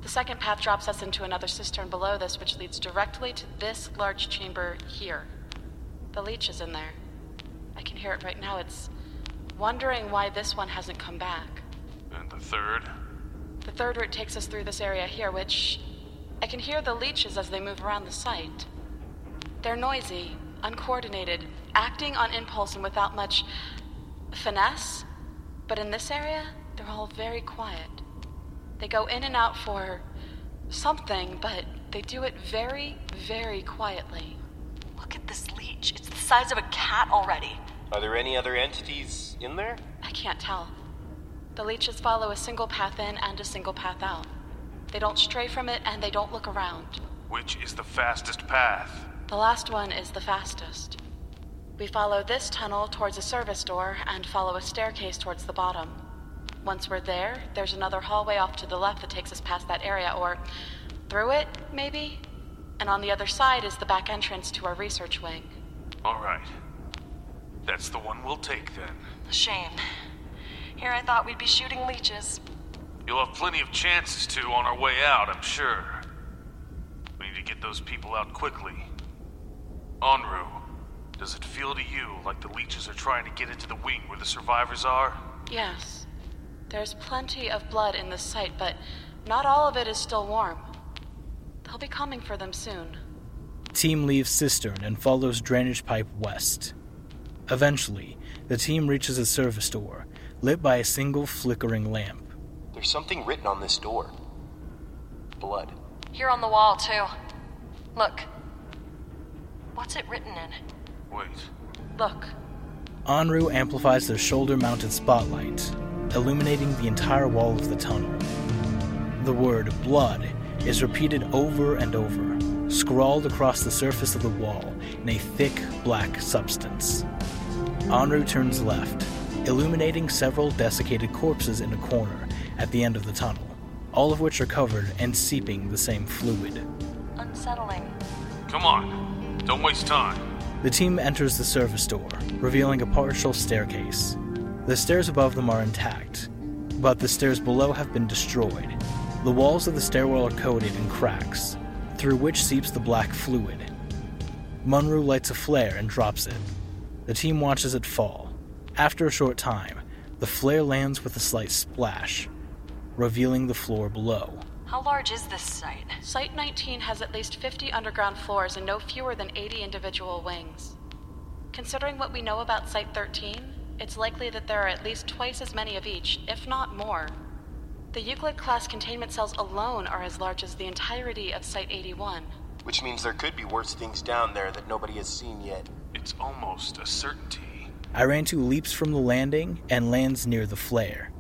Speaker 13: The second path drops us into another cistern below this, which leads directly to this large chamber here. The leech is in there. I can hear it right now. It's wondering why this one hasn't come back.
Speaker 10: And the third?
Speaker 13: The third route takes us through this area here, which I can hear the leeches as they move around the site. They're noisy, uncoordinated, acting on impulse and without much finesse. But in this area, they're all very quiet. They go in and out for something, but they do it very, very quietly.
Speaker 11: Look at this leech. It's the size of a cat already.
Speaker 12: Are there any other entities in there?
Speaker 13: I can't tell. The leeches follow a single path in and a single path out. They don't stray from it and they don't look around.
Speaker 10: Which is the fastest path?
Speaker 13: The last one is the fastest. We follow this tunnel towards a service door and follow a staircase towards the bottom. Once we're there, there's another hallway off to the left that takes us past that area, or through it, maybe? And on the other side is the back entrance to our research wing.
Speaker 10: All right. That's the one we'll take then.
Speaker 11: Shame. Here I thought we'd be shooting leeches.
Speaker 10: You'll have plenty of chances to on our way out, I'm sure. We need to get those people out quickly. Onru, does it feel to you like the leeches are trying to get into the wing where the survivors are?
Speaker 13: Yes. There's plenty of blood in this site, but not all of it is still warm. They'll be coming for them soon.
Speaker 1: Team leaves Cistern and follows drainage pipe west. Eventually, the team reaches a service door, lit by a single flickering lamp.
Speaker 12: There's something written on this door. Blood.
Speaker 11: Here on the wall, too. Look. What's it written in?
Speaker 10: Wait.
Speaker 13: Look.
Speaker 1: Onru amplifies their shoulder mounted spotlight, illuminating the entire wall of the tunnel. The word blood is repeated over and over, scrawled across the surface of the wall in a thick black substance. Onru turns left, illuminating several desiccated corpses in a corner at the end of the tunnel, all of which are covered and seeping the same fluid.
Speaker 11: Unsettling.
Speaker 10: Come on. Don't waste time.
Speaker 1: The team enters the service door, revealing a partial staircase. The stairs above them are intact, but the stairs below have been destroyed. The walls of the stairwell are coated in cracks, through which seeps the black fluid. Munru lights a flare and drops it. The team watches it fall. After a short time, the flare lands with a slight splash, revealing the floor below.
Speaker 11: How large is this site?
Speaker 13: Site 19 has at least 50 underground floors and no fewer than 80 individual wings. Considering what we know about Site 13, it's likely that there are at least twice as many of each, if not more. The Euclid class containment cells alone are as large as the entirety of Site 81.
Speaker 12: Which means there could be worse things down there that nobody has seen yet.
Speaker 10: It's almost a certainty.
Speaker 1: Irantu leaps from the landing and lands near the flare,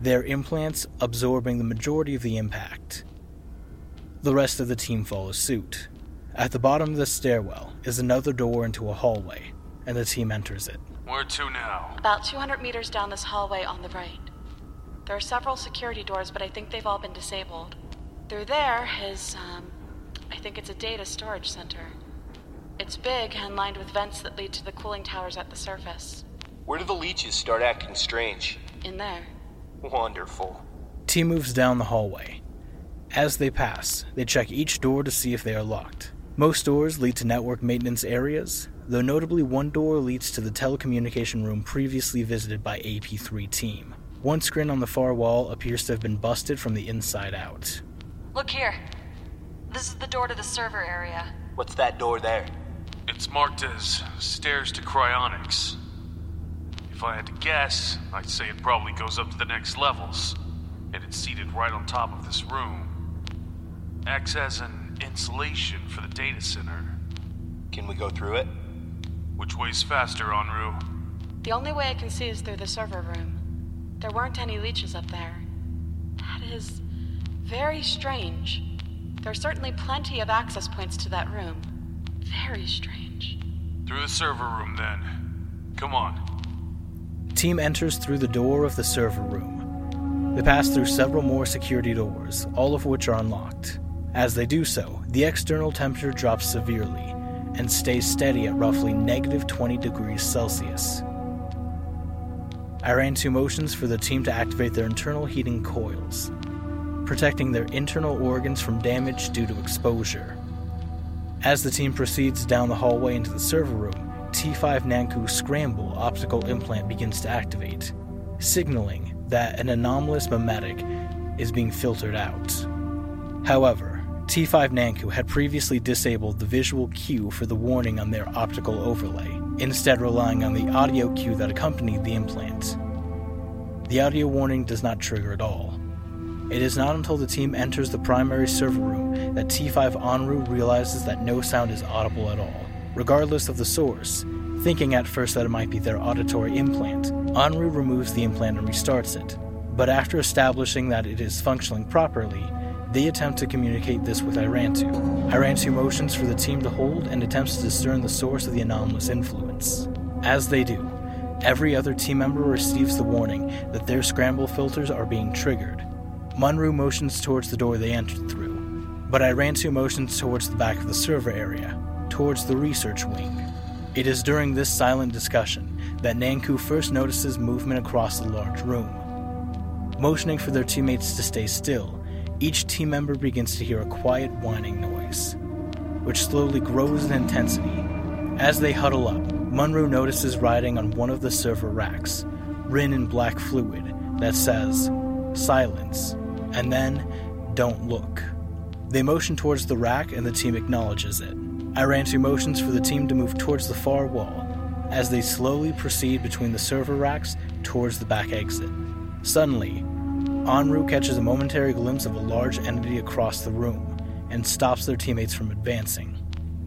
Speaker 1: their implants absorbing the majority of the impact. The rest of the team follows suit. At the bottom of the stairwell is another door into a hallway, and the team enters it.
Speaker 10: Where to now?
Speaker 13: About 200 meters down this hallway on the right. There are several security doors, but I think they've all been disabled. Through there is, um, I think it's a data storage center. It's big and lined with vents that lead to the cooling towers at the surface.
Speaker 12: Where do the leeches start acting strange?
Speaker 13: In there.
Speaker 12: Wonderful.
Speaker 1: Team moves down the hallway. As they pass, they check each door to see if they are locked. Most doors lead to network maintenance areas, though notably one door leads to the telecommunication room previously visited by AP3 team. One screen on the far wall appears to have been busted from the inside out.
Speaker 11: Look here. This is the door to the server area.
Speaker 12: What's that door there?
Speaker 10: It's marked as stairs to cryonics. If I had to guess, I'd say it probably goes up to the next levels, and it's seated right on top of this room. Acts as an insulation for the data center.
Speaker 12: Can we go through it?
Speaker 10: Which way's faster, Onru?
Speaker 13: The only way I can see is through the server room. There weren't any leeches up there. That is very strange. There are certainly plenty of access points to that room. Very strange.
Speaker 10: Through the server room, then. Come on.
Speaker 1: Team enters through the door of the server room. They pass through several more security doors, all of which are unlocked. As they do so, the external temperature drops severely and stays steady at roughly negative 20 degrees Celsius. Irantu motions for the team to activate their internal heating coils, protecting their internal organs from damage due to exposure. As the team proceeds down the hallway into the server room, T5 Nanku scramble optical implant begins to activate, signaling that an anomalous memetic is being filtered out. However, T5 Nanku had previously disabled the visual cue for the warning on their optical overlay, instead relying on the audio cue that accompanied the implant. The audio warning does not trigger at all. It is not until the team enters the primary server room that T5 Onru realizes that no sound is audible at all, regardless of the source. Thinking at first that it might be their auditory implant, Onru removes the implant and restarts it. But after establishing that it is functioning properly, they attempt to communicate this with Irantu. Irantu motions for the team to hold and attempts to discern the source of the anomalous influence. As they do, every other team member receives the warning that their scramble filters are being triggered. Munru motions towards the door they entered through, but Irantu motions towards the back of the server area, towards the research wing. It is during this silent discussion that Nanku first notices movement across the large room. Motioning for their teammates to stay still, each team member begins to hear a quiet whining noise, which slowly grows in intensity. As they huddle up, Munru notices writing on one of the server racks, written in black fluid, that says, Silence, and then, Don't look. They motion towards the rack and the team acknowledges it. Irantu motions for the team to move towards the far wall as they slowly proceed between the server racks towards the back exit. Suddenly, Onru catches a momentary glimpse of a large entity across the room and stops their teammates from advancing.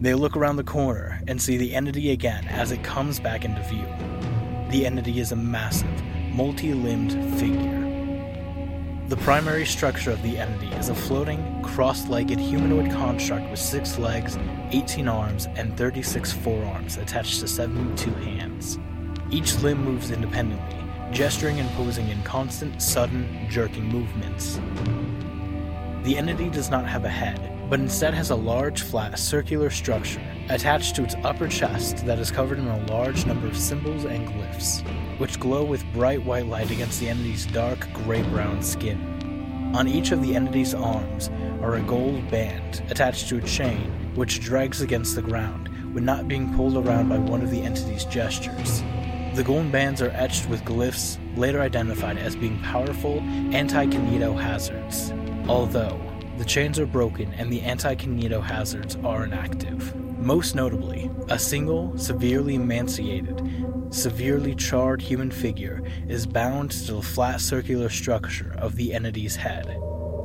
Speaker 1: They look around the corner and see the entity again as it comes back into view. The entity is a massive, multi limbed figure. The primary structure of the entity is a floating, cross legged humanoid construct with six legs, 18 arms, and 36 forearms attached to 72 hands. Each limb moves independently, gesturing and posing in constant, sudden, jerking movements. The entity does not have a head, but instead has a large, flat, circular structure attached to its upper chest that is covered in a large number of symbols and glyphs, which glow with bright white light against the entity's dark, gray brown skin. On each of the entity's arms are a gold band attached to a chain which drags against the ground when not being pulled around by one of the entity's gestures. The gold bands are etched with glyphs later identified as being powerful anti kineto hazards, although the chains are broken and the anti kineto hazards are inactive. Most notably, a single, severely emaciated, severely charred human figure is bound to the flat circular structure of the entity's head.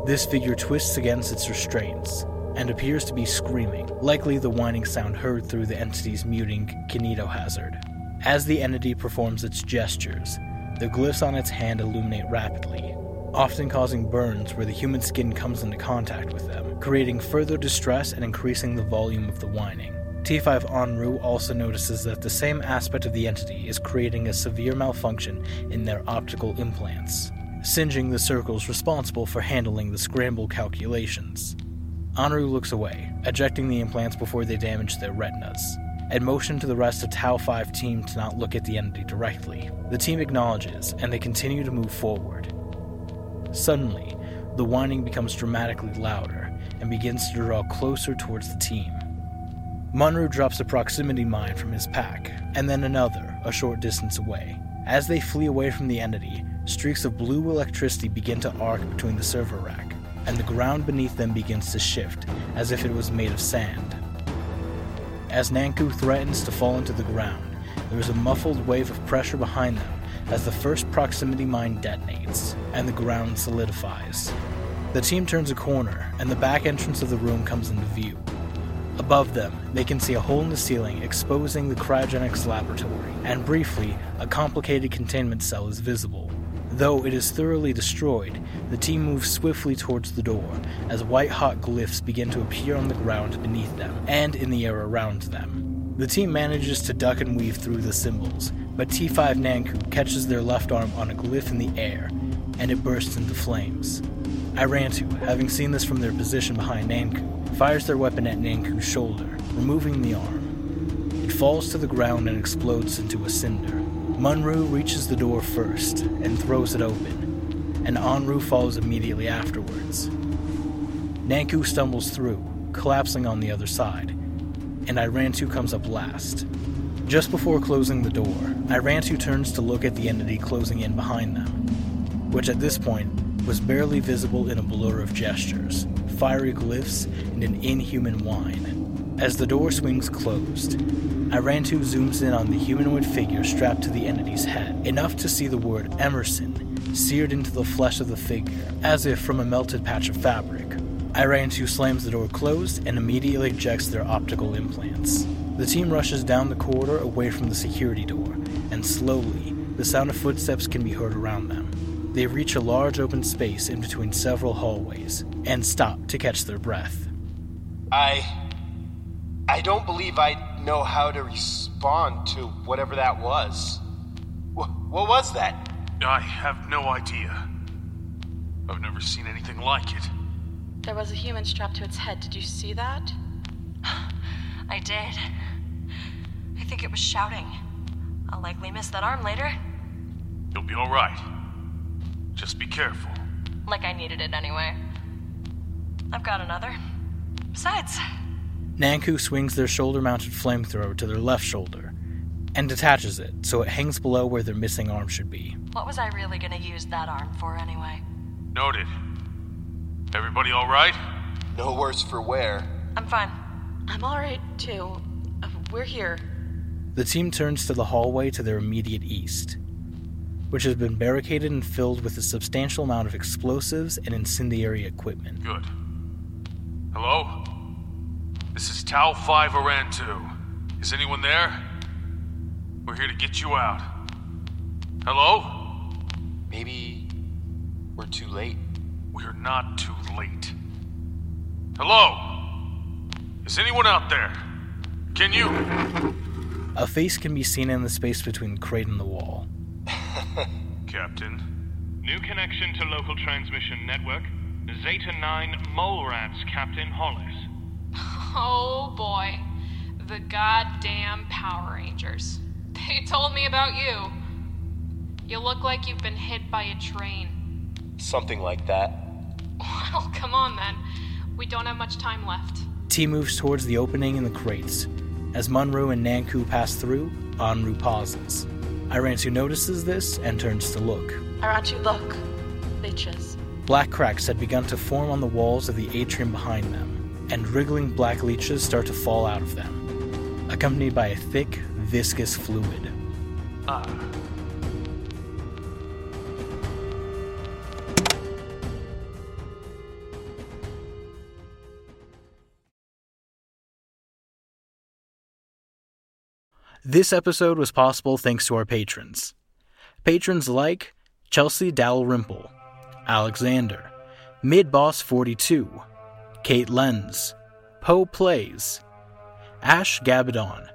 Speaker 1: This figure twists against its restraints and appears to be screaming, likely the whining sound heard through the entity's muting kinetohazard. As the entity performs its gestures, the glyphs on its hand illuminate rapidly, often causing burns where the human skin comes into contact with them, creating further distress and increasing the volume of the whining. T5 Onru also notices that the same aspect of the entity is creating a severe malfunction in their optical implants, singeing the circles responsible for handling the scramble calculations. Onru looks away, ejecting the implants before they damage their retinas, and motion to the rest of Tau 5 team to not look at the entity directly. The team acknowledges, and they continue to move forward. Suddenly, the whining becomes dramatically louder and begins to draw closer towards the team. Munru drops a proximity mine from his pack, and then another, a short distance away. As they flee away from the entity, streaks of blue electricity begin to arc between the server rack, and the ground beneath them begins to shift, as if it was made of sand. As Nanku threatens to fall into the ground, there is a muffled wave of pressure behind them as the first proximity mine detonates, and the ground solidifies. The team turns a corner, and the back entrance of the room comes into view. Above them, they can see a hole in the ceiling exposing the cryogenics laboratory, and briefly, a complicated containment cell is visible. Though it is thoroughly destroyed, the team moves swiftly towards the door as white hot glyphs begin to appear on the ground beneath them and in the air around them. The team manages to duck and weave through the symbols, but T5 Nanku catches their left arm on a glyph in the air, and it bursts into flames. Irantu, having seen this from their position behind Nanku, fires their weapon at Nanku's shoulder, removing the arm. It falls to the ground and explodes into a cinder. Munru reaches the door first and throws it open, and Onru follows immediately afterwards. Nanku stumbles through, collapsing on the other side, and Irantu comes up last. Just before closing the door, Irantu turns to look at the entity closing in behind them, which at this point was barely visible in a blur of gestures, fiery glyphs, and an inhuman whine. As the door swings closed, Irantu zooms in on the humanoid figure strapped to the entity's head, enough to see the word Emerson seared into the flesh of the figure, as if from a melted patch of fabric. Irantu slams the door closed and immediately ejects their optical implants. The team rushes down the corridor away from the security door, and slowly, the sound of footsteps can be heard around them. They reach a large open space in between several hallways, and stop to catch their breath.
Speaker 12: I. I don't believe I know how to respond to whatever that was. Wh- what was that?
Speaker 10: I have no idea. I've never seen anything like it.
Speaker 13: There was a human strapped to its head. Did you see that?
Speaker 11: I did. I think it was shouting. I'll likely miss that arm later.
Speaker 10: You'll be alright. Just be careful.
Speaker 11: Like I needed it anyway. I've got another. Besides,
Speaker 1: Nanku swings their shoulder mounted flamethrower to their left shoulder and detaches it so it hangs below where their missing arm should be.
Speaker 11: what was I really gonna use that arm for anyway?
Speaker 10: Noted. Everybody alright?
Speaker 12: No worse for wear.
Speaker 11: I'm fine.
Speaker 13: I'm alright, too. Uh, we're here.
Speaker 1: The team turns to the hallway to their immediate east, which has been barricaded and filled with a substantial amount of explosives and incendiary equipment.
Speaker 10: Good. Hello? This is Tau 5 Irantu. Is anyone there? We're here to get you out. Hello?
Speaker 12: Maybe we're too late.
Speaker 10: We're not too late. Hello? Is anyone out there? Can you?
Speaker 1: A face can be seen in the space between crate and the wall.
Speaker 10: Captain.
Speaker 6: New connection to local transmission network. Zeta 9 Mole Rats, Captain Hollis.
Speaker 14: Oh boy. The goddamn Power Rangers. They told me about you. You look like you've been hit by a train.
Speaker 12: Something like that.
Speaker 14: Well, come on then. We don't have much time left.
Speaker 1: T moves towards the opening in the crates. As Munru and Nanku pass through, Onru pauses. Irantu notices this and turns to look.
Speaker 13: Aren't you look? Leeches.
Speaker 1: Black cracks had begun to form on the walls of the atrium behind them, and wriggling black leeches start to fall out of them, accompanied by a thick, viscous fluid.
Speaker 10: Ah.
Speaker 1: This episode was possible thanks to our patrons. Patrons like Chelsea Dalrymple, Alexander, Midboss42, Kate Lenz, Poe Plays, Ash Gabadon,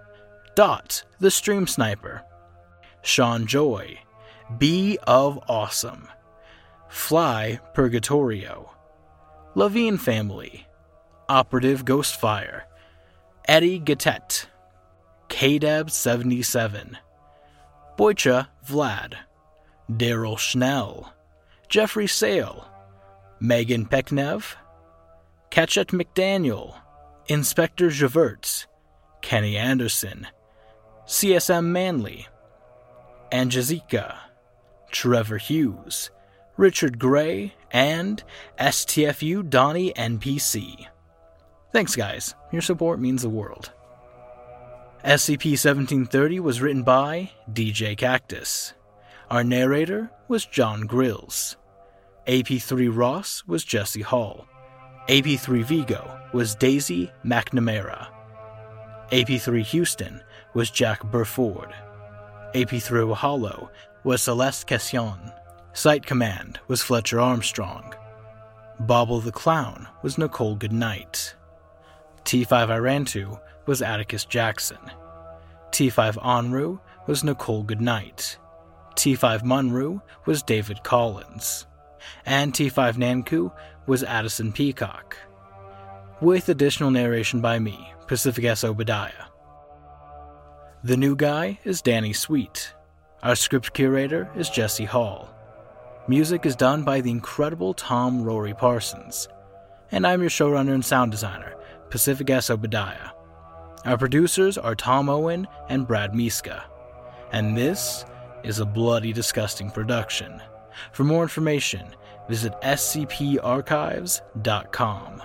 Speaker 1: Dot, the Stream Sniper, Sean Joy, B of Awesome, Fly Purgatorio, Levine Family, Operative Ghostfire, Eddie Gatet, KDAB77, Boycha Vlad, Daryl Schnell, Jeffrey Sale, Megan Pecknev, Katchet McDaniel, Inspector Javerts, Kenny Anderson, CSM Manley, Angezika, Trevor Hughes, Richard Gray, and STFU Donnie NPC. Thanks, guys. Your support means the world. SCP 1730 was written by djkaktus. Our narrator was Jon Grilz. AP3 Ross was Jesse Hall. AP3 Vigo was Daisy McNamara. AP3 Houston was Jak Burford. AP3 Ohalo was Celeste Casian. Site Command was Fletcher Armstrong. Bobble the Clown was Nichole Goodnight. T5 Irantu was Atticus Jackson. T5 Onru was Nichole Goodnight. T5 Munru was David Collins. And T5 Nanku was Addison Peacock. With additional narration by me, Pacific S. Obadiah. The new guy is Danny Sweet. Our script curator is Jesse Hall. Music is done by the incredible Tom Rory Parsons. And I'm your showrunner and sound designer, Pacific S. Obadiah. Our producers are Tom Owen and Brad Miska. And this is a bloody disgusting production. For more information, visit scparchives.com.